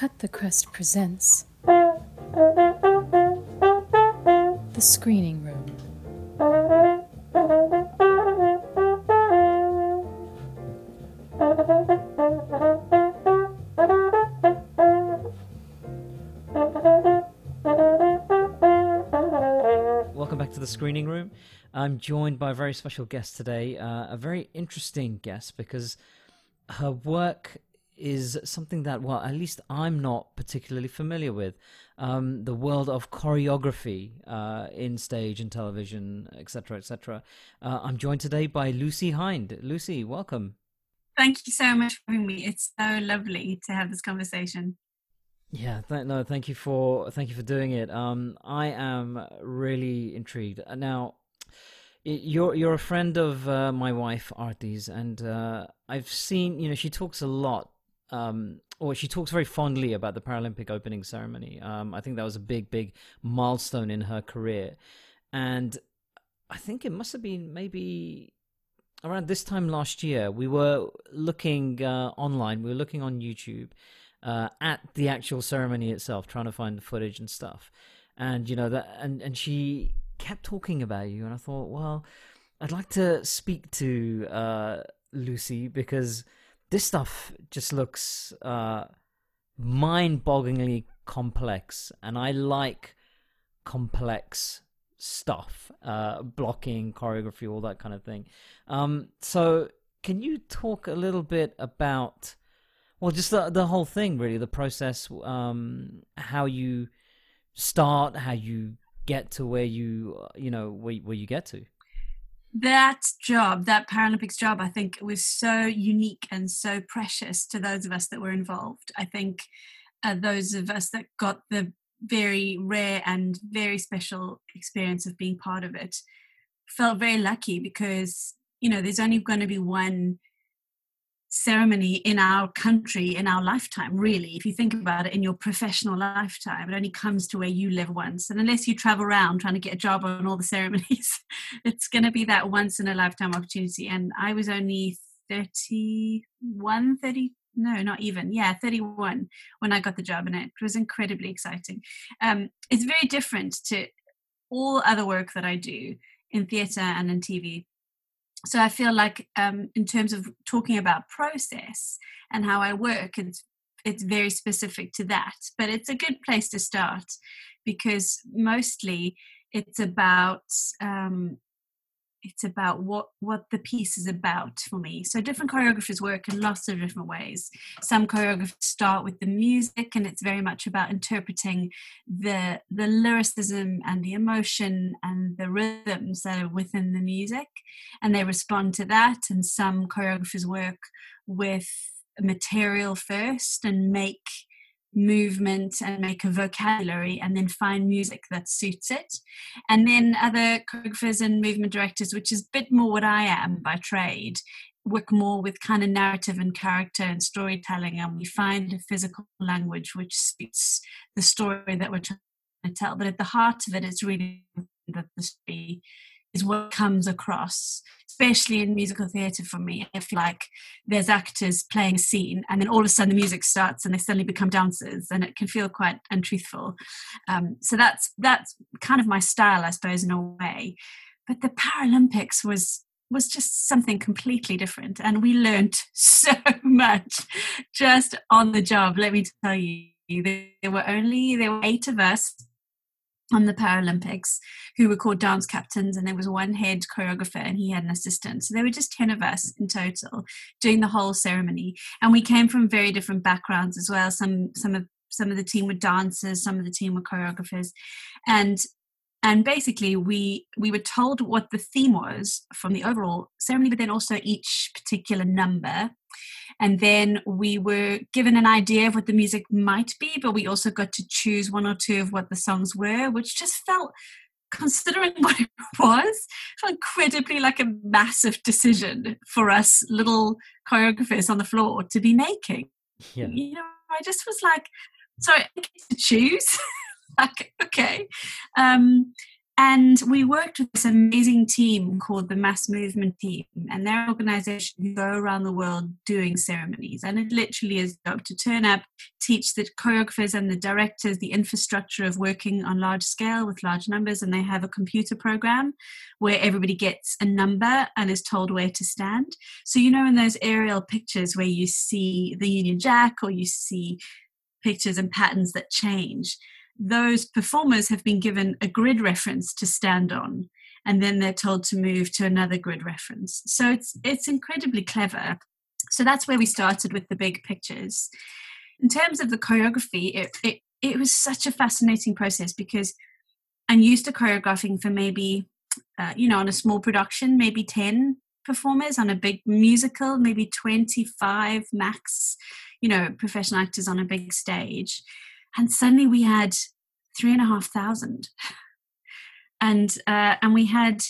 Cut the Crust presents The Screening Room. Welcome back to the screening room. I'm joined by a very special guest today, uh, a very interesting guest because her work is something that, well, at least I'm not particularly familiar with. Um, the world of choreography uh, in stage and television, etc., etc. Uh, I'm joined today by Lucy Hind. Lucy, welcome. Thank you so much for having me. It's so lovely to have this conversation. Yeah, th- no, thank you for thank you for doing it. Um, I am really intrigued. Uh, Now, you're you're a friend of uh, my wife Artie's, and uh, I've seen you know she talks a lot, um, or she talks very fondly about the Paralympic opening ceremony. Um, I think that was a big big milestone in her career, and I think it must have been maybe around this time last year. We were looking uh, online. We were looking on YouTube uh, at the actual ceremony itself, trying to find the footage and stuff. And you know that, and and she kept talking about you, and I thought, well, I'd like to speak to uh, Lucy because this stuff just looks uh, mind-bogglingly complex, and I like complex stuff, uh, blocking, choreography, all that kind of thing. Um, so, can you talk a little bit about? Well, just the the whole thing, really, the process, um, how you start, how you get to where you, uh, you know, where where you get to. That job, that Paralympics job, I think was so unique and so precious to those of us that were involved. I think uh, those of us that got the very rare and very special experience of being part of it felt very lucky because, you know, there's only going to be one ceremony in our country in our lifetime really if you think about it in your professional lifetime. It only comes to where you live once. And unless you travel around trying to get a job on all the ceremonies it's going to be that once in a lifetime opportunity. And i was only 31 30 no not even. Yeah 31 when i got the job and it was incredibly exciting. Um, it's very different to all other work that i do in theatre and in tv so I feel like um, in terms of talking about process and how I work, it's it's very specific to that. But it's a good place to start because mostly it's about um, it's about what what the piece is about for me. So different choreographers work in lots of different ways. Some choreographers start with the music and it's very much about interpreting the the lyricism and the emotion and the rhythms that are within the music and they respond to that. And some choreographers work with material first and make movement and make a vocabulary and then find music that suits it. And then other choreographers and movement directors, which is a bit more what I am by trade, work more with kind of narrative and character and storytelling. And we find a physical language which suits the story that we're trying to tell. But at the heart of it, it's really that the story is what comes across, especially in musical theatre for me. I feel like there's actors playing a scene and then all of a sudden the music starts and they suddenly become dancers and it can feel quite untruthful. Um, so that's that's kind of my style, I suppose, in a way. But the Paralympics was was just something completely different and we learned so much just on the job let me tell you there were only there were eight of us on the Paralympics who were called dance captains, and there was one head choreographer and he had an assistant. So there were just 10 of us in total doing the whole ceremony. And we came from very different backgrounds as well. Some some of some of the team were dancers, some of the team were choreographers. And and basically we we were told what the theme was from the overall ceremony, but then also each particular number and then we were given an idea of what the music might be but we also got to choose one or two of what the songs were which just felt considering what it was incredibly like a massive decision for us little choreographers on the floor to be making. Yeah. you know i just was like sorry I get to choose? Like okay. Um and we worked with this amazing team called the Mass Movement Team, and they're an organization go around the world doing ceremonies. And it literally is job to turn up, teach the choreographers and the directors the infrastructure of working on large scale with large numbers. And they have a computer program where everybody gets a number and is told where to stand. So, you know, in those aerial pictures where you see the Union Jack or you see pictures and patterns that change those performers have been given a grid reference to stand on and then they're told to move to another grid reference. So it's it's incredibly clever. So that's where we started with the big pictures. In terms of the choreography it, it, it was such a fascinating process because i'm used to choreographing for maybe uh, you know on a small production maybe 10 performers on a big musical maybe 25 max you know professional actors on a big stage and suddenly we had three and a half thousand and uh, and we had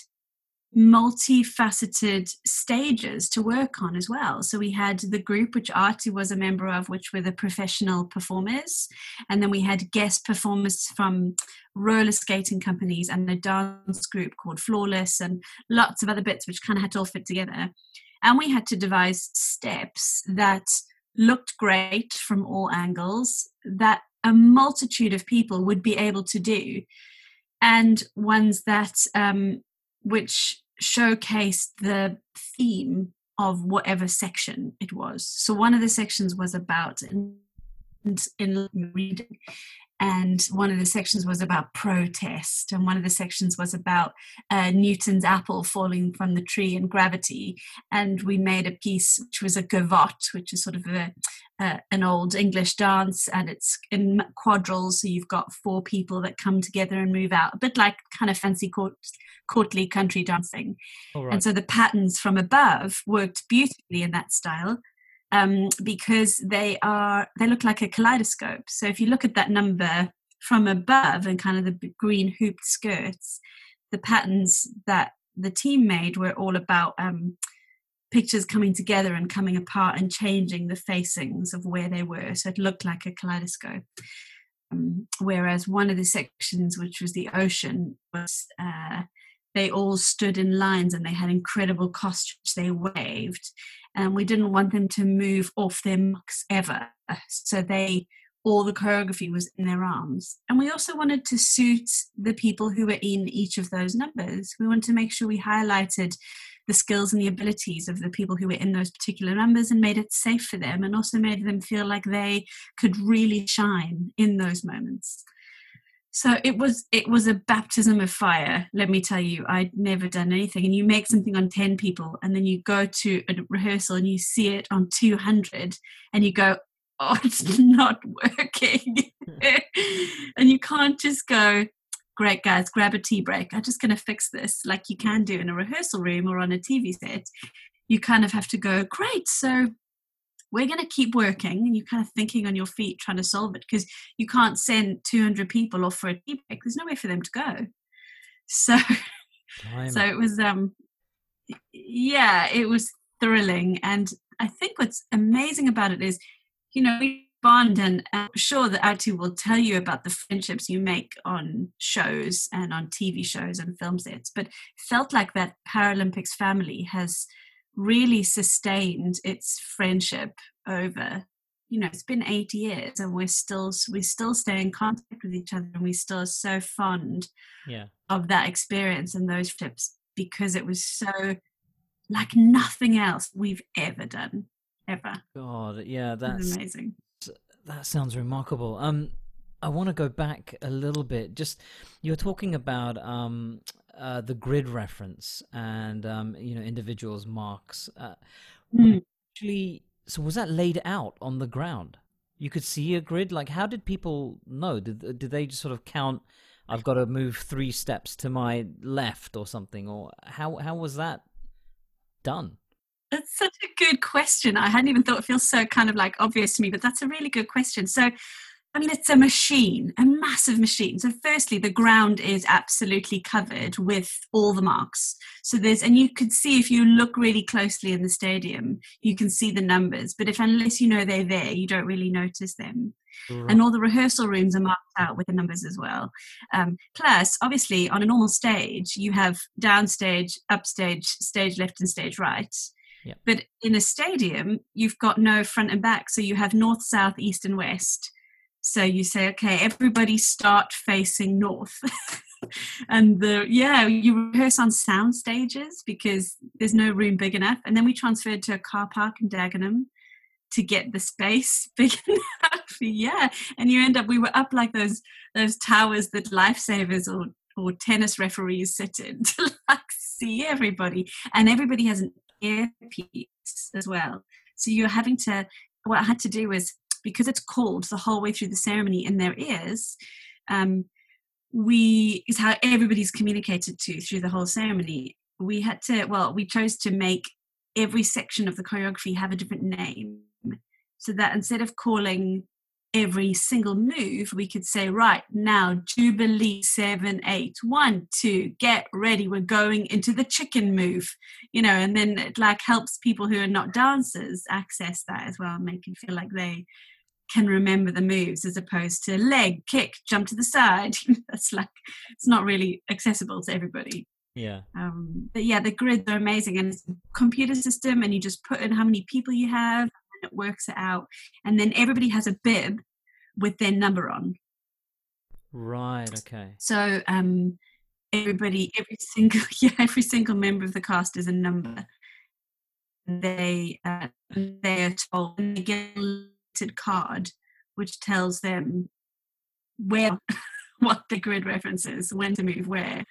multifaceted stages to work on as well. So we had the group which Artie was a member of, which were the professional performers, and then we had guest performers from roller skating companies and a dance group called Flawless, and lots of other bits which kind of had to all fit together. And we had to devise steps that looked great from all angles, that a multitude of people would be able to do. And ones that um, which showcased the theme of whatever section it was. So one of the sections was about in, in reading and one of the sections was about protest and one of the sections was about uh, newton's apple falling from the tree and gravity and we made a piece which was a gavotte which is sort of a, uh, an old english dance and it's in quadrilles so you've got four people that come together and move out a bit like kind of fancy court, courtly country dancing right. and so the patterns from above worked beautifully in that style um, because they are they look like a kaleidoscope. So if you look at that number from above and kind of the green hooped skirts, the patterns that the team made were all about um, pictures coming together and coming apart and changing the facings of where they were. So it looked like a kaleidoscope. Um, whereas one of the sections, which was the ocean, was uh, they all stood in lines and they had incredible costumes they waved and we didn't want them to move off their marks ever. So they all the choreography was in their arms. And we also wanted to suit the people who were in each of those numbers. We wanted to make sure we highlighted the skills and the abilities of the people who were in those particular numbers and made it safe for them and also made them feel like they could really shine in those moments so it was it was a baptism of fire let me tell you. I'd never done anything. And you make something on 10 people and then you go to a rehearsal and you see it on 200 and you go oh it's not working. And you can't just go great guys grab a tea break. I'm just going to fix this like you can do in a rehearsal room or on a tv set. You kind of have to go great so we're going to keep working and you're kind of thinking on your feet trying to solve it because you can't send 200 people off for a tea break. There's no way for them to go. So Time. so it was um yeah it was thrilling. And i think what's amazing about it is you know we bond and i'm sure that Artie will tell you about the friendships you make on shows and on tv shows and film sets but felt like that paralympics family has really sustained its friendship over you know it's been eight years and we're still we still stay in contact with each other and we still are so fond yeah. of that experience and those trips because it was so like nothing else we've ever done ever. God yeah that's amazing. that sounds remarkable. Um i want to go back a little bit just you're talking about um uh, the grid reference and um, you know individuals marks. Uh, mm. Actually, so was that laid out on the ground? You could see a grid. Like, how did people know? Did did they just sort of count? I've got to move three steps to my left or something, or how how was that done? That's such a good question. I hadn't even thought it feels so kind of like obvious to me, but that's a really good question. So I mean, it's a machine, a massive machine. So, firstly, the ground is absolutely covered with all the marks. So, there's, and you could see if you look really closely in the stadium, you can see the numbers. But if, unless you know they're there, you don't really notice them. Right. And all the rehearsal rooms are marked out with the numbers as well. Um, plus, obviously, on a normal stage, you have downstage, upstage, stage left, and stage right. Yeah. But in a stadium, you've got no front and back. So you have north, south, east, and west so you say, okay, everybody start facing north. and the yeah, you rehearse on sound stages because there's no room big enough. And then we transferred to a car park in Dagenham to get the space big enough. yeah. And you end up we were up like those those towers that lifesavers or or tennis referees sit in to like see everybody. And everybody has an earpiece as well. So you're having to what I had to do was because it's called the whole way through the ceremony in their ears um, we is how everybody's communicated to through the whole ceremony. We had to well we chose to make every section of the choreography have a different name. So that instead of calling every single move, we could say, right now, Jubilee seven, eight, one, two, get ready. We're going into the chicken move, you know, and then it like helps people who are not dancers access that as well, make them feel like they can remember the moves as opposed to leg, kick, jump to the side. That's like it's not really accessible to everybody. Yeah. Um, but yeah, the grids are amazing, and it's a computer system, and you just put in how many people you have, it works it out, and then everybody has a bib with their number on. Right. Okay. So um, everybody, every single yeah, every single member of the cast is a number. They uh, they are told and they get card which tells them where what the grid references, when to move where.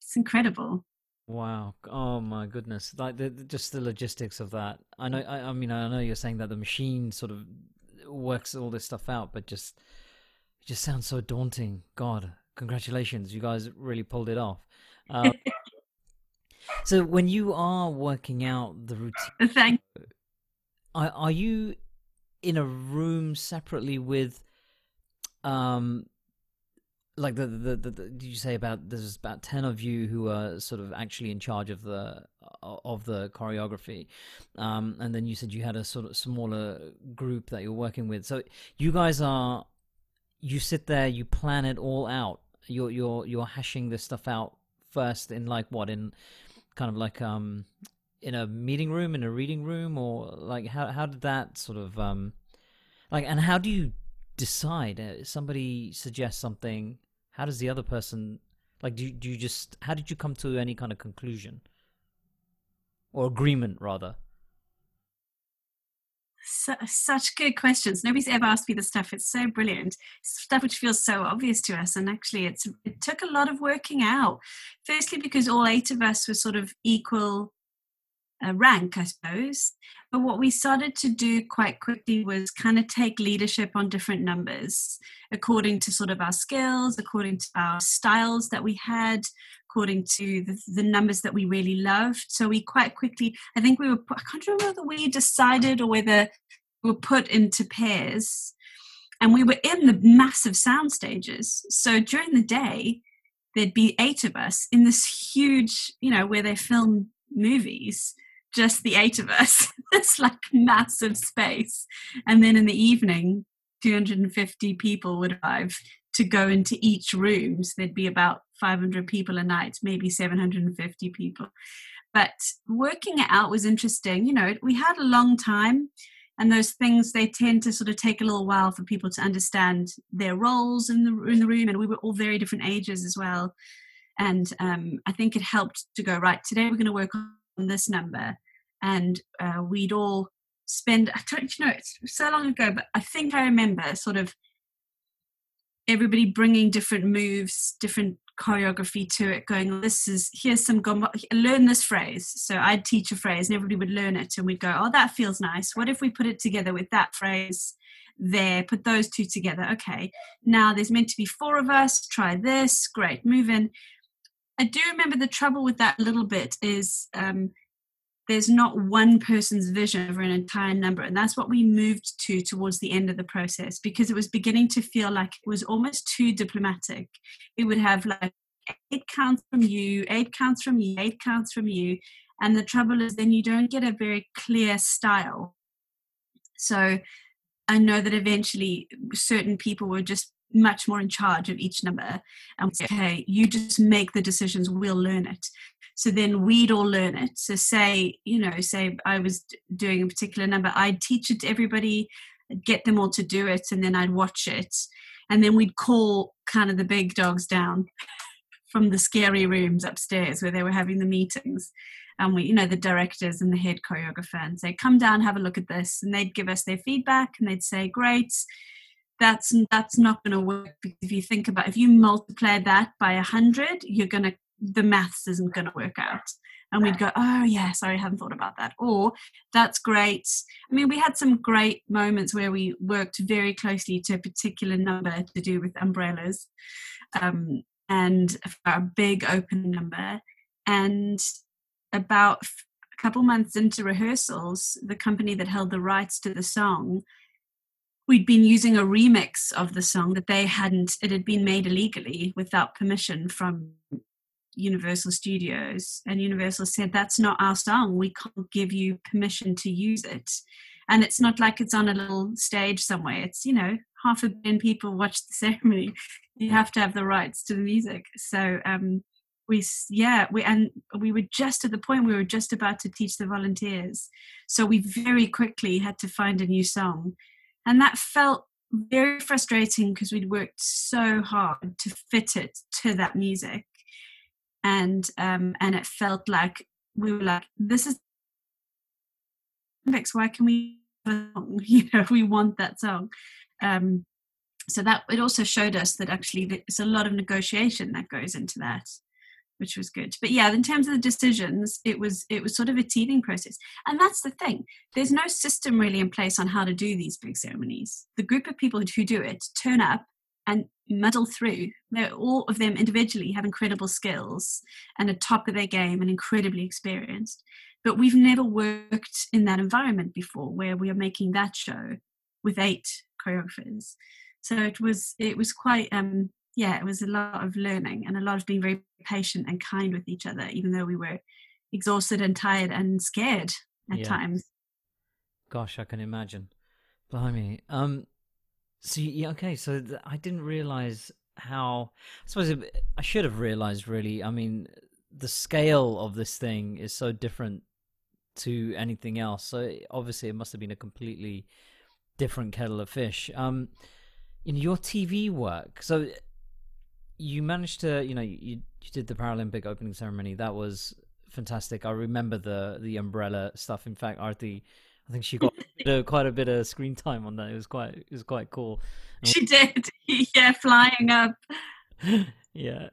It's incredible. Wow! Oh my goodness! Like the, just the logistics of that. I know. I, I, mean, I know you're saying that the machine sort of works all this stuff out, but just it just sounds so daunting. God, congratulations! You guys really pulled it off. Uh, so when you are working out the routine, thank. Are, are you in a room separately with um like the, the, the, the, did you say about there's about 10 of you who are sort of actually in charge of the of the choreography. Um and then you said you had a sort of smaller group that you're working with. So you guys are you sit there you plan it all out. You're you're you're hashing this stuff out first in like what in kind of like um in a meeting room in a reading room or like how how did that sort of um like and how do you decide uh, somebody suggests something how does the other person like do you, do you just how did you come to any kind of conclusion or agreement rather such good questions. Nobody's ever asked me this stuff. It's so brilliant. Stuff which feels so obvious to us, and actually, it's it took a lot of working out. Firstly, because all eight of us were sort of equal uh, rank, I suppose. But what we started to do quite quickly was kind of take leadership on different numbers according to sort of our skills, according to our styles that we had, according to the, the numbers that we really loved. So we quite quickly, I think we were, I can't remember whether we decided or whether we were put into pairs. And we were in the massive sound stages. So during the day, there'd be eight of us in this huge, you know, where they film movies just the eight of us. it's like massive space. And then in the evening, 250 people would arrive to go into each room. So there'd be about 500 people a night, maybe 750 people. But working it out was interesting. You know, we had a long time, and those things they tend to sort of take a little while for people to understand their roles in the in the room. And we were all very different ages as well. And um, I think it helped to go right. Today we're going to work on this number and uh, we'd all spend i don't you know it's so long ago but i think i remember sort of everybody bringing different moves different choreography to it going this is here's some learn this phrase. So i'd teach a phrase and everybody would learn it and we'd go oh that feels nice. What if we put it together with that phrase there? Put those two together. Okay now there's meant to be four of us. Try this. Great. Move in. I do remember the trouble with that little bit is um, there's not one person's vision over an entire number. And that's what we moved to towards the end of the process because it was beginning to feel like it was almost too diplomatic. It would have like eight counts from you eight counts from you eight counts from you. And the trouble is then you don't get a very clear style. So i know that eventually certain people were just much more in charge of each number. And say, okay, you just make the decisions, we'll learn it. So then we'd all learn it. So say, you know, say I was doing a particular number, I'd teach it to everybody, get them all to do it, and then I'd watch it. And then we'd call kind of the big dogs down from the scary rooms upstairs where they were having the meetings. And we, you know, the directors and the head choreographer and say, come down, have a look at this. And they'd give us their feedback and they'd say, great, that's that's not going to work because if you think about if you multiply that by a hundred you're going to the maths isn't going to work out. And we'd go oh yeah sorry i haven't thought about that. Or that's great. I mean we had some great moments where we worked very closely to a particular number to do with umbrellas um, and a big open number. And about a couple months into rehearsals the company that held the rights to the song we'd been using a remix of the song that they hadn't it had been made illegally without permission from universal studios and universal said that's not our song we can't give you permission to use it. And it's not like it's on a little stage somewhere. It's you know half a billion people watch the ceremony. You have to have the rights to the music. So um we yeah we and we were just at the point we were just about to teach the volunteers. So we very quickly had to find a new song. And that felt very frustrating because we'd worked so hard to fit it to that music. And um, and it felt like we were like, this is Olympics, why can we you know, we want that song. Um, so that it also showed us that actually there's a lot of negotiation that goes into that which was good. But yeah, in terms of the decisions, it was it was sort of a teething process. And that's the thing. There's no system really in place on how to do these big ceremonies. The group of people who do it turn up and muddle through. They're all of them individually have incredible skills and a top of their game and incredibly experienced. But we've never worked in that environment before where we are making that show with eight choreographers. So it was it was quite um yeah, it was a lot of learning and a lot of being very patient and kind with each other, even though we were exhausted and tired and scared at yeah. times. Gosh, I can imagine. Blimey. Um, so yeah, okay. So th- I didn't realize how. I suppose it, I should have realized. Really, I mean, the scale of this thing is so different to anything else. So obviously, it must have been a completely different kettle of fish. Um, in your TV work, so you managed to, you know, you you did the Paralympic opening ceremony. That was fantastic. I remember the the umbrella stuff. In fact, Arti, I think she got quite a bit of screen time on that. It was quite it was quite cool. She did, yeah, flying up. yeah,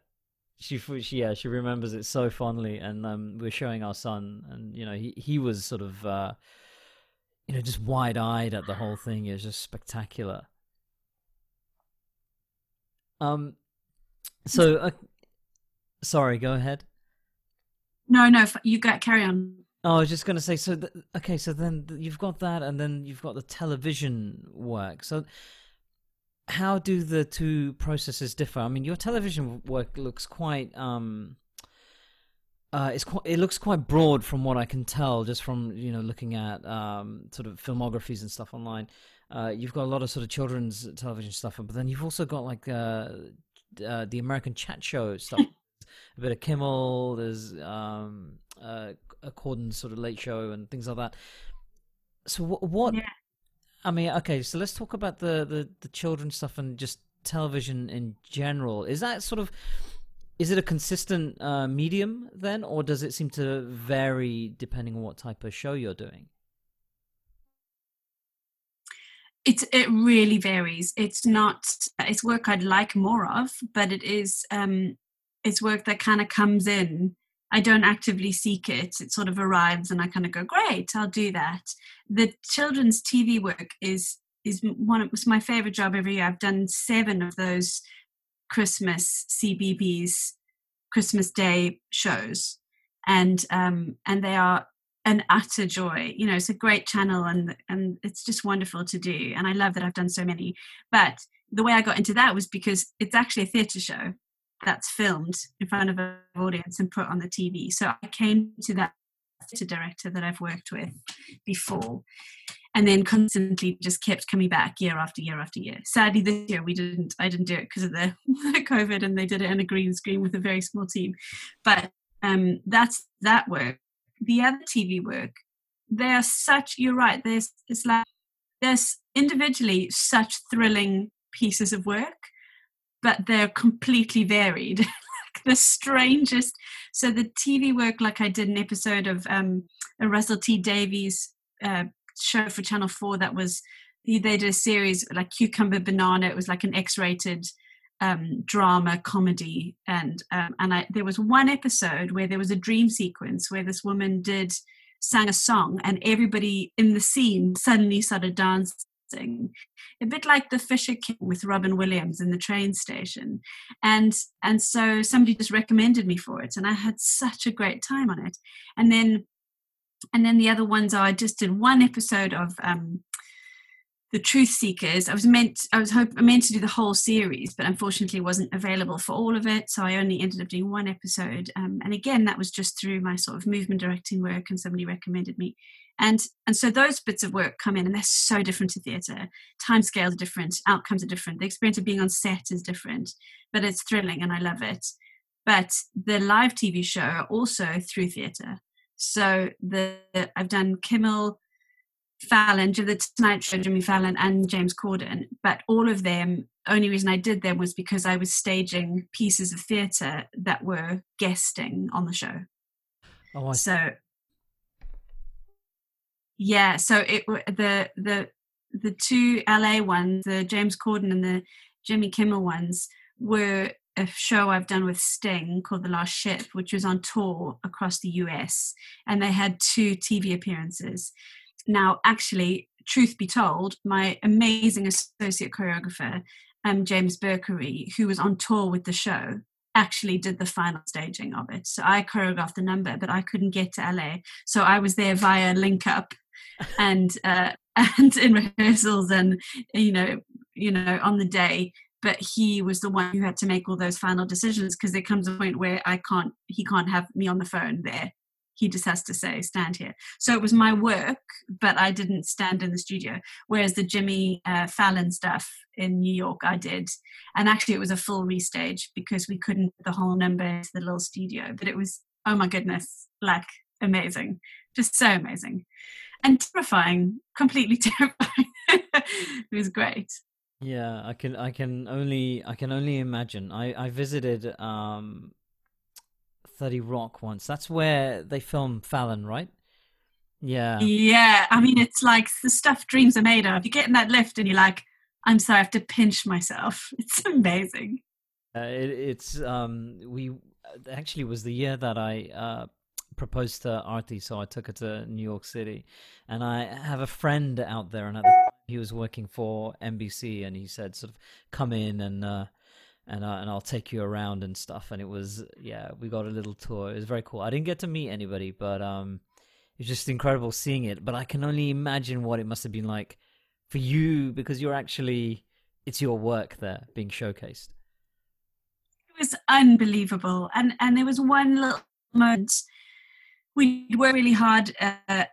she, she yeah she remembers it so fondly, and um, we're showing our son, and you know he he was sort of uh, you know just wide eyed at the whole thing. It was just spectacular. Um, so, uh, sorry, go ahead. No, no, you got carry on. Oh, I was just going to say. So, th- okay, so then you've got that, and then you've got the television work. So, how do the two processes differ? I mean, your television work looks quite. um uh, it's quite, it looks quite broad from what I can tell, just from you know looking at um, sort of filmographies and stuff online. Uh, you've got a lot of sort of children's television stuff, but then you've also got like uh, uh, the American chat show stuff. a bit of Kimmel. There's um, uh, a Corden sort of late show and things like that. So what? what yeah. I mean, okay. So let's talk about the, the the children stuff and just television in general. Is that sort of is it a consistent uh, medium then, or does it seem to vary depending on what type of show you're doing? it it really varies. It's not it's work I'd like more of, but it is um it's work that kind of comes in. I don't actively seek it. It sort of arrives and I kind of go, Great, I'll do that. The children's TV work is is one of my favorite job every year. I've done seven of those Christmas CBeebies Christmas Day shows. And um and they are an utter joy. You know, it's a great channel and and it's just wonderful to do. And I love that I've done so many. But the way I got into that was because it's actually a theatre show that's filmed in front of an audience and put on the TV. So I came to that theatre director that I've worked with before and then constantly just kept coming back year after year after year. Sadly, this year we didn't. I didn't do it because of the COVID, and they did it in a green screen with a very small team. But um, that's that work. The other TV work, they are such. You're right. There's it's like there's individually such thrilling pieces of work, but they're completely varied. like the strangest. So the TV work, like I did an episode of um, a Russell T Davies uh, show for Channel Four that was they did a series like Cucumber Banana. It was like an X-rated um, drama comedy, and um, and I, there was one episode where there was a dream sequence where this woman did sang a song, and everybody in the scene suddenly started dancing a bit like the Fisher King with Robin Williams in the train station. And and so somebody just recommended me for it and I had such a great time on it. And then and then the other ones are I just did one episode of um, the Truth Seekers. I was meant I was hope, meant to do the whole series, but unfortunately wasn't available for all of it. So I only ended up doing one episode. Um, and again, that was just through my sort of movement directing work, and somebody recommended me. And and so those bits of work come in, and they're so different to theatre. Time scales are different, outcomes are different. The experience of being on set is different, but it's thrilling, and I love it. But the live TV show also through theatre. So the I've done Kimmel, Fallon, the Tonight Show, Jimmy Fallon, and James Corden. But all of them, only reason I did them was because I was staging pieces of theatre that were guesting on the show. Oh, I so yeah, so it the the the two LA ones, the James Corden and the Jimmy Kimmel ones, were a show I've done with Sting called The Last Ship, which was on tour across the US, and they had two TV appearances. Now, actually, truth be told, my amazing associate choreographer, um, James Berkery, who was on tour with the show, actually did the final staging of it. So I choreographed the number, but I couldn't get to LA. So I was there via link up and uh, and in rehearsals and you know you know on the day but he was the one who had to make all those final decisions because there comes a point where I can't, he can't have me on the phone there. He just has to say, stand here. So it was my work, but I didn't stand in the studio. Whereas the Jimmy uh, Fallon stuff in New York, I did. And actually, it was a full restage because we couldn't the whole number into the little studio. But it was, oh my goodness, like amazing. Just so amazing. And terrifying, completely terrifying. it was great. Yeah, I can I can only I can only imagine. I I visited um 30 Rock once. That's where they film Fallon, right? Yeah. Yeah, I mean it's like the stuff dreams are made of. You get in that lift and you're like, I'm sorry, I have to pinch myself. It's amazing. Uh, it, it's um we actually was the year that I uh proposed to Aarti, so I took her to New York City, and I have a friend out there, and at the he was working for NBC, and he said, sort of, come in and uh, and uh, and I'll take you around and stuff. And it was yeah, we got a little tour. It was very cool. I didn't get to meet anybody, but um, it was just incredible seeing it. But I can only imagine what it must have been like for you because you're actually it's your work there being showcased. It was unbelievable, and and there was one little moment we worked really hard uh,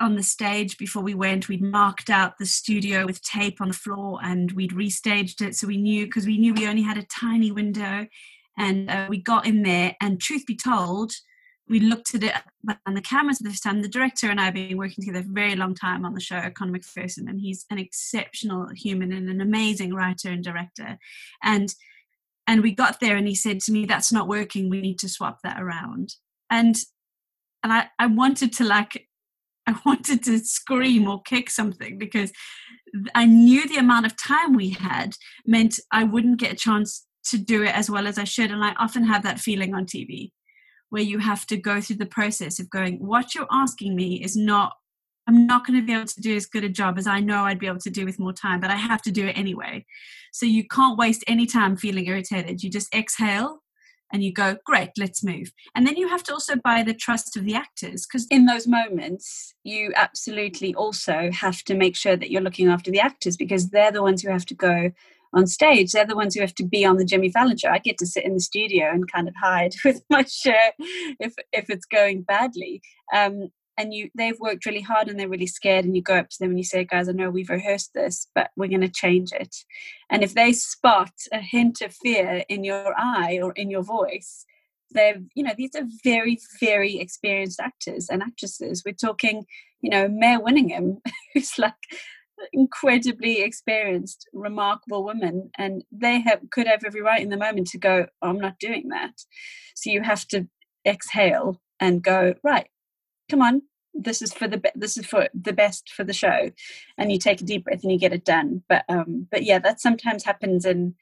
on the stage before we went. We'd marked out the studio with tape on the floor and we'd restaged it so we knew because we knew we only had a tiny window. And uh, we got in there, and truth be told, we looked at it on the cameras this time. The director and I have been working together for a very long time on the show, Conor McPherson, and he's an exceptional human and an amazing writer and director. And and we got there and he said to me, That's not working, we need to swap that around. And and I, I wanted to like I wanted to scream or kick something because I knew the amount of time we had meant I wouldn't get a chance to do it as well as I should. And I often have that feeling on TV where you have to go through the process of going, what you're asking me is not, I'm not going to be able to do as good a job as I know I'd be able to do with more time, but I have to do it anyway. So you can't waste any time feeling irritated. You just exhale and you go, great, let's move. And then you have to also buy the trust of the actors because in those moments, you absolutely also have to make sure that you're looking after the actors because they're the ones who have to go on stage. They're the ones who have to be on the Jimmy Fallon show. I get to sit in the studio and kind of hide with my shirt if if it's going badly. Um, and you they've worked really hard and they're really scared and you go up to them and you say guys i know we've rehearsed this but we're going to change it. And if they spot a hint of fear in your eye or in your voice they're you know these are very very experienced actors and actresses. We're talking you know Mare Winningham who's like incredibly experienced remarkable woman and they have could have every right in the moment to go oh, i'm not doing that. So you have to exhale and go right come on this is for the be- this is for the best for the show. And you take a deep breath and you get it done. But um but yeah that sometimes happens in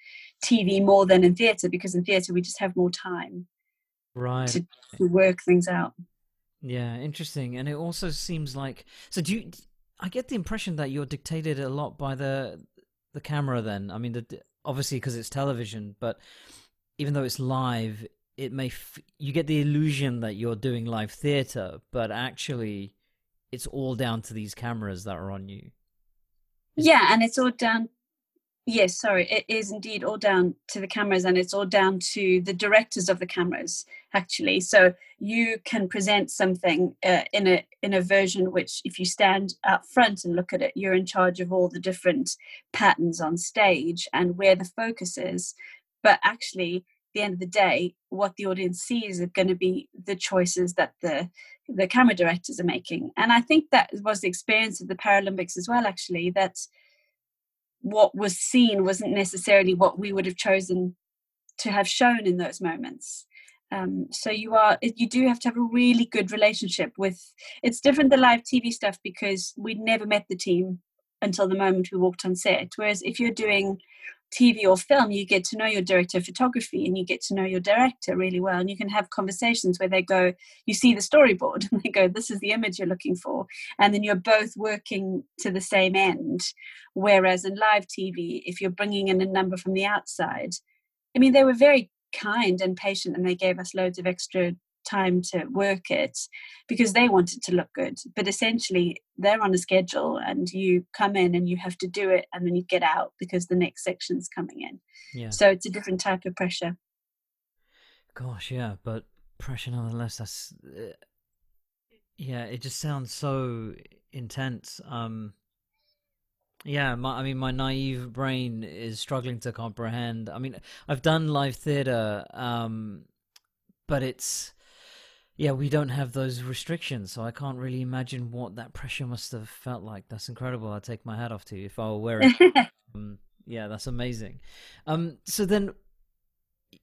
tv more than in theater because in theater we just have more time right. to, to work things out. Yeah interesting. And it also seems like so do you i get the impression that you're dictated a lot by the the camera then. I mean the obviously because it's television but even though it's live it may f- you get the illusion that you're doing live theater, but actually, it's all down to these cameras that are on you. Yeah, and it's all down. Yes, sorry, it is indeed all down to the cameras, and it's all down to the directors of the cameras. Actually, so you can present something uh, in a in a version which, if you stand up front and look at it, you're in charge of all the different patterns on stage and where the focus is. But actually, the end of the day, what the audience sees are going to be the choices that the the camera directors are making. And I think that was the experience of the Paralympics as well, actually, that what was seen wasn't necessarily what we would have chosen to have shown in those moments. Um, so you are you do have to have a really good relationship with it's different the live TV stuff because we never met the team until the moment we walked on set. Whereas if you're doing TV or film, you get to know your director of photography and you get to know your director really well. And you can have conversations where they go, you see the storyboard and they go, this is the image you're looking for. And then you're both working to the same end. Whereas in live TV, if you're bringing in a number from the outside, I mean, they were very kind and patient and they gave us loads of extra time to work it because they want it to look good. But essentially, they're on a schedule and you come in and you have to do it and then you get out because the next section's coming in. Yeah. So it's a different type of pressure. Gosh, yeah, but pressure nonetheless. That's uh, yeah. It just sounds so intense. Um, yeah, my, I mean, my naive brain is struggling to comprehend. I mean, I've done live theater, um, but it's yeah, we don't have those restrictions, so I can't really imagine what that pressure must have felt like. That's incredible. I take my hat off to you if I were wearing. um, yeah, that's amazing. Um, so then,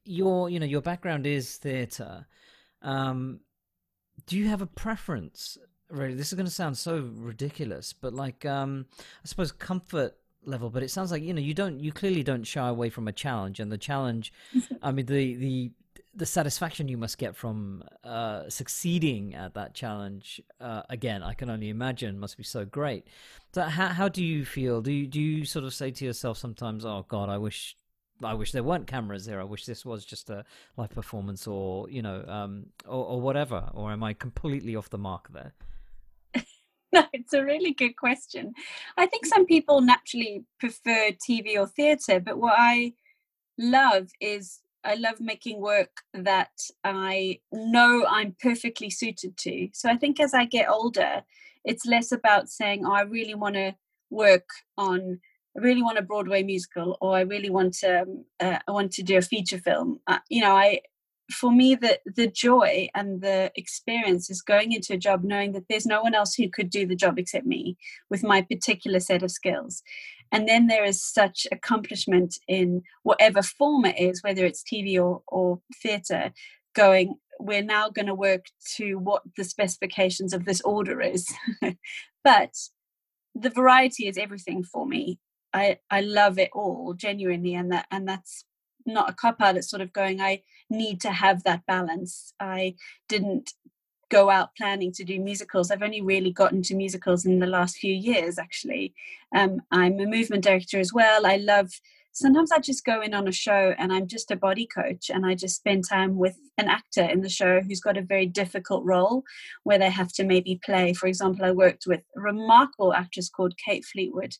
your you know your background is theatre. Um, do you have a preference? Really, this is going to sound so ridiculous, but like, um, I suppose comfort level. But it sounds like you know you don't you clearly don't shy away from a challenge, and the challenge. I mean, the the the satisfaction you must get from uh, succeeding at that challenge uh, again i can only imagine must be so great. So how, how do you feel? Do you, do you sort of say to yourself sometimes oh god i wish i wish there weren't cameras there. I wish this was just a live performance or you know um, or, or whatever or am i completely off the mark there? No, it's a really good question. I think some people naturally prefer TV or theatre, but what I love is I love making work that I know I'm perfectly suited to. So I think as I get older, it's less about saying, oh, I really want to work on, I really want a Broadway musical, or I really want to, um, uh, I want to do a feature film. Uh, you know, I, for me, the the joy and the experience is going into a job knowing that there's no one else who could do the job except me with my particular set of skills. And then there is such accomplishment in whatever form it is, whether it's TV or, or theatre, going, we're now going to work to what the specifications of this order is. but the variety is everything for me. I, I love it all genuinely and that and that's not a cop out it's sort of going i need to have that balance i didn't go out planning to do musicals. I've only really gotten to musicals in the last few years, actually. Um, I'm a movement director as well. I love sometimes I just go in on a show and I'm just a body coach and I just spend time with an actor in the show who's got a very difficult role where they have to maybe play. For example, I worked with a remarkable actress called Kate Fleetwood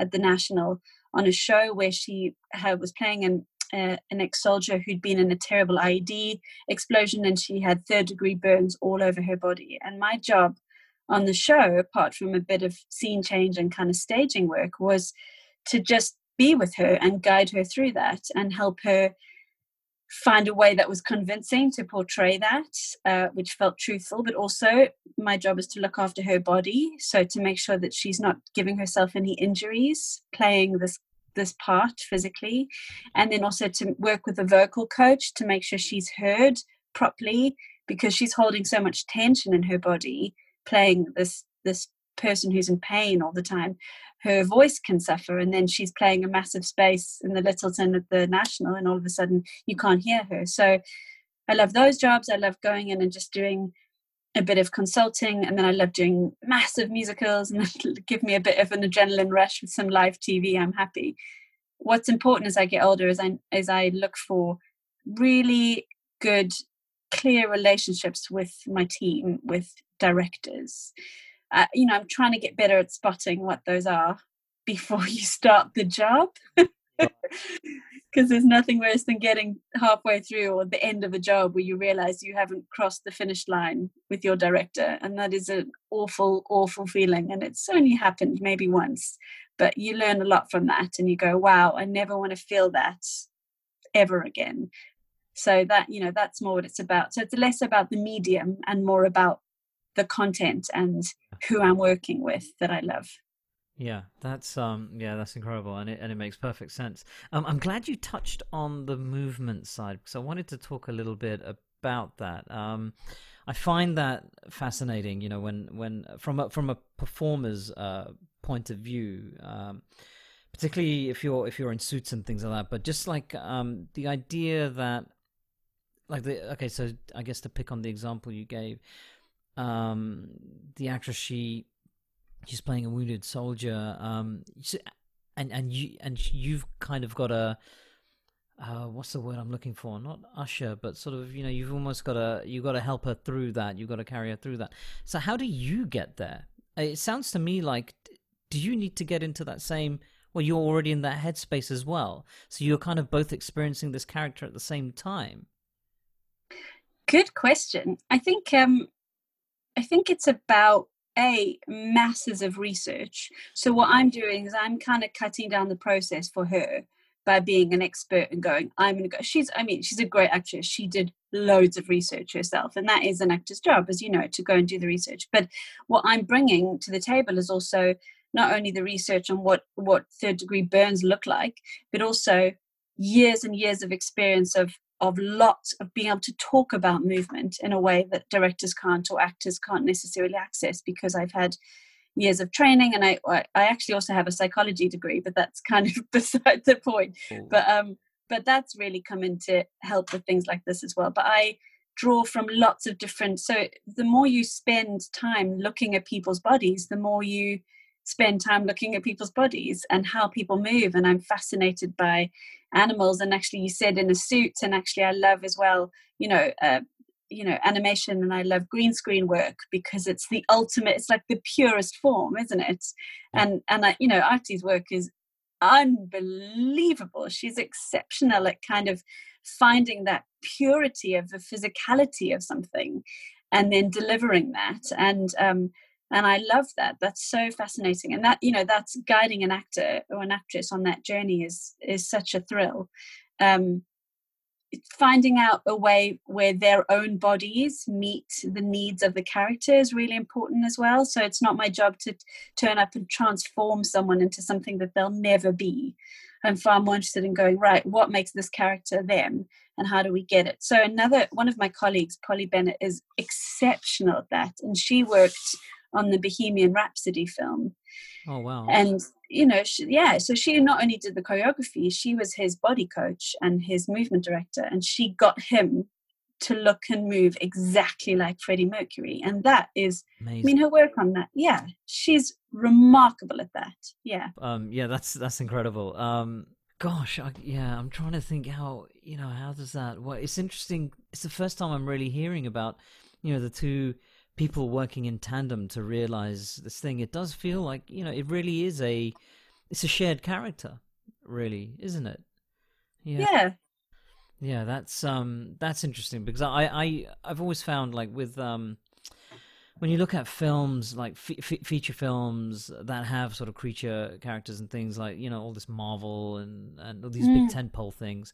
at the National on a show where she was playing an uh, an ex-soldier who'd been in a terrible IED explosion and she had third degree burns all over her body. And my job on the show, apart from a bit of scene change and kind of staging work, was to just be with her and guide her through that and help her find a way that was convincing to portray that, uh, which felt truthful. But also, my job is to look after her body, so to make sure that she's not giving herself any injuries playing this this part physically, and then also to work with a vocal coach to make sure she's heard properly because she's holding so much tension in her body playing this this person who's in pain all the time her voice can suffer and then she's playing a massive space in the Lyttelton at the National and all of a sudden you can't hear her. So I love those jobs. I love going in and just doing a bit of consulting and then I love doing massive musicals and give me a bit of an adrenaline rush with some live TV. I'm happy. What's important as I get older is I as I look for really good clear relationships with my team with directors uh, you know, I'm trying to get better at spotting what those are before you start the job. Because there's nothing worse than getting halfway through or the end of a job where you realize you haven't crossed the finish line with your director. And that is an awful, awful feeling. And it's only happened maybe once, but you learn a lot from that and you go, wow, I never want to feel that ever again. So that, you know, that's more what it's about. So it's less about the medium and more about the content and who I'm working with that I love. Yeah, that's um, yeah, that's incredible, and it and it makes perfect sense. Um, I'm glad you touched on the movement side because I wanted to talk a little bit about that. Um, I find that fascinating. You know, when when from a, from a performer's uh, point of view, um, particularly if you're if you're in suits and things like that. But just like um, the idea that, like the okay, so I guess to pick on the example you gave, um, the actress she she's playing a wounded soldier um, and and you and you've kind of got a uh, what's the word I'm looking for? Not usher, but sort of you know you've almost got to you've got to help her through that. You've got to carry her through that. So how do you get there? It sounds to me like do you need to get into that same? Well, you're already in that headspace as well, so you're kind of both experiencing this character at the same time. Good question. I think um, I think it's about a masses of research. So what I'm mm-hmm. doing is I'm kind of cutting down the process for her by being an expert and going, I'm going to go. She's, I mean, she's a great actress. She did loads of research herself, and that is an actor's job, as you know, to go and do the research. But what I'm bringing to the table is also not only the research on what what third degree burns look like, but also years and years of experience of of lots of being able to talk about movement in a way that directors can't or actors can't necessarily access because I've had years of training and I I actually also have a psychology degree but that's kind of beside the point. But um but that's really come in to help with things like this as well. But I draw from lots of different so the more you spend time looking at people's bodies the more you spend time looking at people's bodies and how people move. And i'm fascinated by animals and actually you said in a suit and actually i love as well you know uh, you know animation and i love green screen work because it's the ultimate it's like the purest form isn't it? And and I, you know artie's work is unbelievable. She's exceptional at kind of finding that purity of the physicality of something and then delivering that. And um and i love that. That's so fascinating. And that you know that's guiding an actor or an actress on that journey is is such a thrill. Um finding out a way where their own bodies meet the needs of the character is really important as well. So it's not my job to turn up and transform someone into something that they'll never be. I'm far more interested in going right what makes this character them? And how do we get it? So another one of my colleagues polly bennett is exceptional at that. And she worked on the Bohemian Rhapsody film. Oh wow! And you know, she, yeah, so she not only did the choreography, she was his body coach and his movement director, and she got him to look and move exactly like Freddie Mercury, and that is, Amazing. I mean, her work on that, yeah, she's remarkable at that. Yeah. Um. Yeah, that's that's incredible. Um. gosh, I, yeah, I'm trying to think how you know how does that. Well, it's interesting. It's the first time I'm really hearing about you know the two people working in tandem to realize this thing. It does feel like you know it really is a it's a shared character, really, isn't it? Yeah. yeah. Yeah, that's um that's interesting because I I I've always found like with um when you look at films like feature films that have sort of creature characters and things like you know all this Marvel and and all these mm. big tentpole things,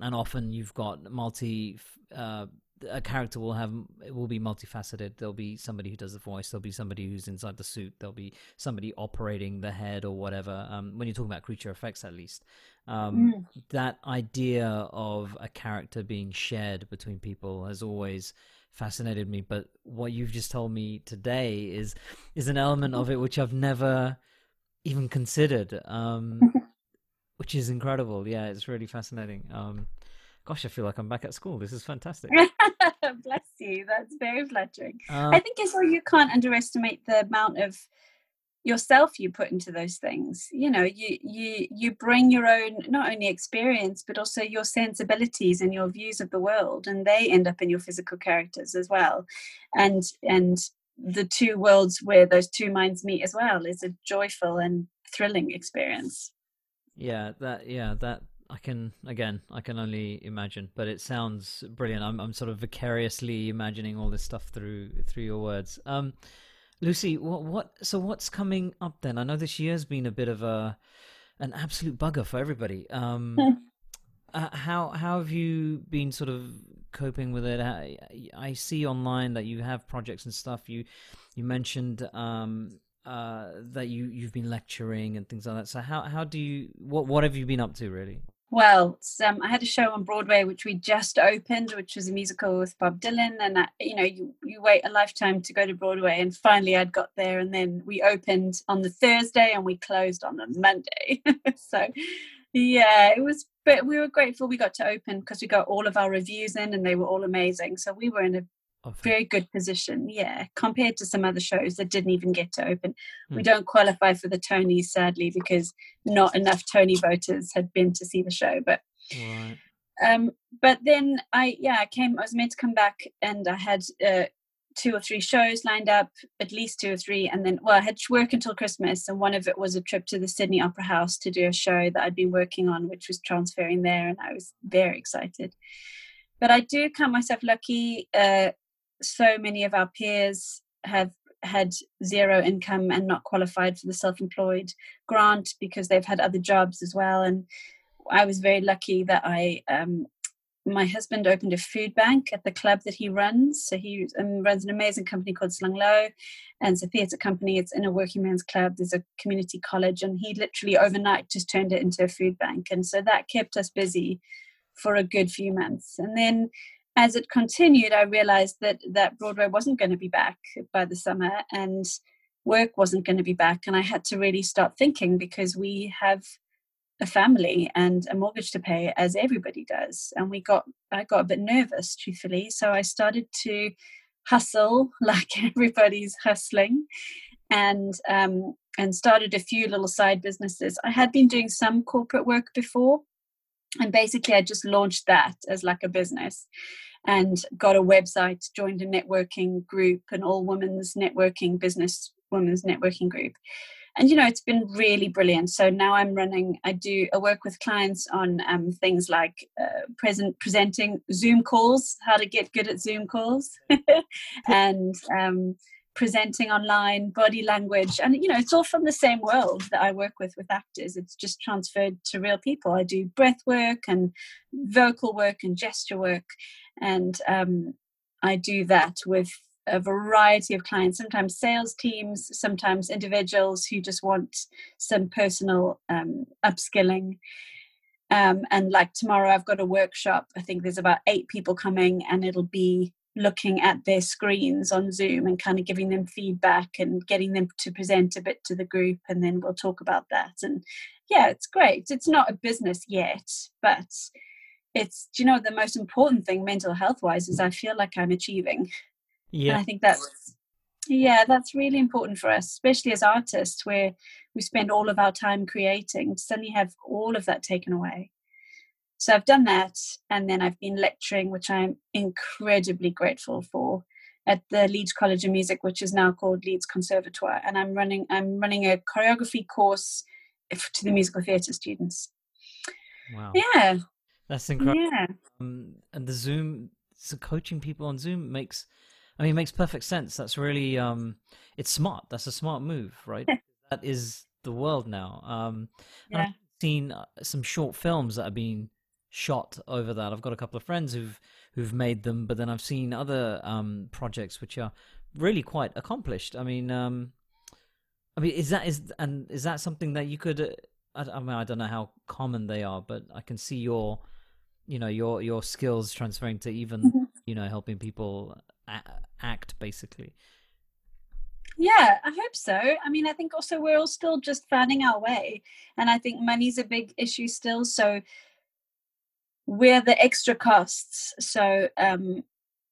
and often you've got multi. Uh, a character will have it will be multifaceted. There'll be somebody who does the voice. There'll be somebody who's inside the suit. There'll be somebody operating the head or whatever. Um, when you're talking about creature effects, at least, um, mm. that idea of a character being shared between people has always fascinated me. But what you've just told me today is is an element of it which I've never even considered, um, which is incredible. Yeah, it's really fascinating. Um, gosh, I feel like I'm back at school. This is fantastic. Bless you. That's very flattering. Uh, I think as well, you can't underestimate the amount of yourself you put into those things you know you you you bring your own not only experience but also your sensibilities and your views of the world and they end up in your physical characters as well and and the two worlds where those two minds meet as well is a joyful and thrilling experience yeah that yeah that I can again, I can only imagine, but it sounds brilliant. I'm I'm sort of vicariously imagining all this stuff through through your words. Um, Lucy, what what so what's coming up then? I know this year's been a bit of a an absolute bugger for everybody. Um, uh, how how have you been sort of coping with it? I, I, see online that you have projects and stuff. You you mentioned um, uh, that you you've been lecturing and things like that. So how how do you what what have you been up to really? Well, um, I had a show on Broadway which we just opened, which was a musical with Bob Dylan, and I, you know, you you wait a lifetime to go to Broadway, and finally I'd got there, and then we opened on the Thursday and we closed on the Monday. so, yeah, it was, but we were grateful we got to open because we got all of our reviews in, and they were all amazing. So we were in a very good position, yeah, compared to some other shows that didn't even get to open. We hmm. don't qualify for the Tonys, sadly, because not enough Tony voters had been to see the show. But right. um, but then I yeah, I came. I was meant to come back, and I had uh, two or three shows lined up, at least two or three, and then well, I had to work until Christmas, and one of it was a trip to the Sydney Opera House to do a show that I'd been working on, which was transferring there, and I was very excited. But I do count myself lucky. Uh, so many of our peers have had zero income and not qualified for the self-employed grant because they've had other jobs as well. And i was very lucky that i um, my husband opened a food bank at the club that he runs. So he um, runs an amazing company called slung low. And it's a theatre company. It's in a working men's club. There's a community college. And he literally overnight just turned it into a food bank. And so that kept us busy for a good few months. And then as it continued, I realized that that Broadway wasn't going to be back by the summer, and work wasn't going to be back. And I had to really start thinking because we have a family and a mortgage to pay, as everybody does. And we got, I got a bit nervous, truthfully. So I started to hustle like everybody's hustling, and um, and started a few little side businesses. I had been doing some corporate work before, and basically i just launched that as like a business and got a website joined a networking group an all women's networking business women's networking group. And you know it's been really brilliant. So now i'm running i do i work with clients on um, things like uh, present presenting zoom calls how to get good at zoom calls. And um, presenting online, body language, and you know, it's all from the same world that I work with with actors. It's just transferred to real people. I do breath work and vocal work and gesture work, and um, I do that with a variety of clients. Sometimes sales teams, sometimes individuals who just want some personal um, upskilling. Um, and like tomorrow, I've got a workshop. I think there's about eight people coming, and it'll be looking at their screens on Zoom and kind of giving them feedback and getting them to present a bit to the group, and then we'll talk about that. And yeah, it's great. It's not a business yet, but it's you know the most important thing mental health wise is I feel like I'm achieving. Yeah, and I think that's Yeah, that's really important for us, especially as artists, where we spend all of our time creating. To suddenly have all of that taken away. So I've done that, and then I've been lecturing, which I'm incredibly grateful for, at the Leeds College of Music, which is now called Leeds Conservatoire, and I'm running I'm running a choreography course to the musical theatre students. Wow! Yeah, that's incredible. Yeah, um, and the Zoom, so coaching people on Zoom makes, I mean, it makes perfect sense. That's really, um, it's smart. That's a smart move, right? that is the world now. Um, yeah. I've seen uh, some short films that have been shot over that. I've got a couple of friends who've who've made them, but then I've seen other um, projects which are really quite accomplished. I mean, um, I mean, is that is and is that something that you could? Uh, I, I, mean, I don't know how common they are, but I can see your, you know, your your skills transferring to even mm-hmm. you know helping people a- act basically. Yeah, I hope so. I mean, I think also we're all still just finding our way, and I think money's a big issue still. So we're the extra costs. So, um,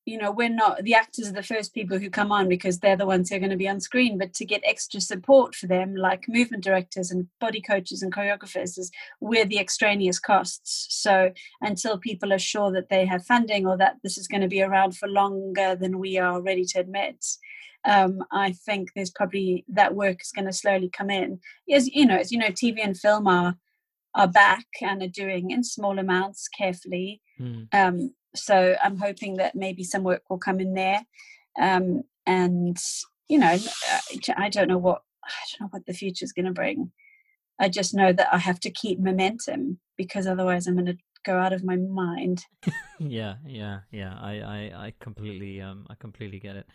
you know, we're not the actors are the first people who come on because they're the ones who are going to be on screen. But to get extra support for them, like movement directors and body coaches and choreographers, is we're the extraneous costs. So until people are sure that they have funding or that this is going to be around for longer than we are ready to admit, um, I think there's probably that work is going to slowly come in. As you know, as you know, TV and film are are back and are doing in small amounts carefully. Mm. Um, so I'm hoping that maybe some work will come in there. Um, and you know, uh, I don't know what I don't know what the future is going to bring. I just know that I have to keep momentum because otherwise I'm going to go out of my mind. yeah, yeah, yeah. I, I, I completely, um, I completely get it.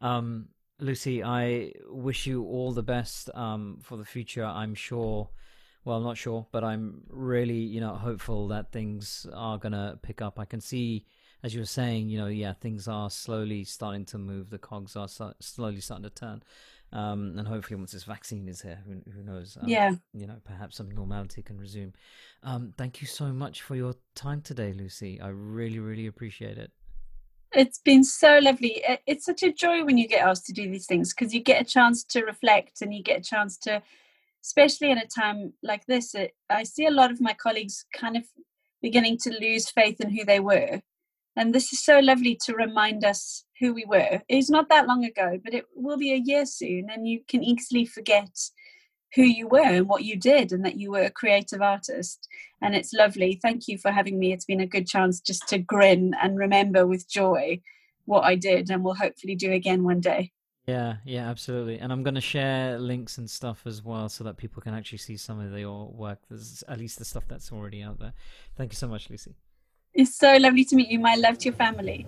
Um, Lucy, I wish you all the best um, for the future. I'm sure well, I'm not sure, but I'm really, you know, hopeful that things are gonna pick up. I can see, as you were saying, you know, yeah, things are slowly starting to move. The cogs are so- slowly starting to turn, um, and hopefully, once this vaccine is here, who, who knows? Um, yeah, you know, perhaps some normality can resume. Um, thank you so much for your time today, Lucy. I really, really appreciate it. It's been so lovely. It's such a joy when you get asked to do these things because you get a chance to reflect and you get a chance to especially at a time like this, it, I see a lot of my colleagues kind of beginning to lose faith in who they were. And this is so lovely to remind us who we were. It's not that long ago, but it will be a year soon, and you can easily forget who you were and what you did, and that you were a creative artist. And it's lovely. Thank you for having me. It's been a good chance just to grin and remember with joy what I did, and we'll hopefully do again one day. Yeah, yeah, absolutely. And I'm going to share links and stuff as well so that people can actually see some of your work. There's at least the stuff that's already out there. Thank you so much, Lucy. It's so lovely to meet you. My love to your family.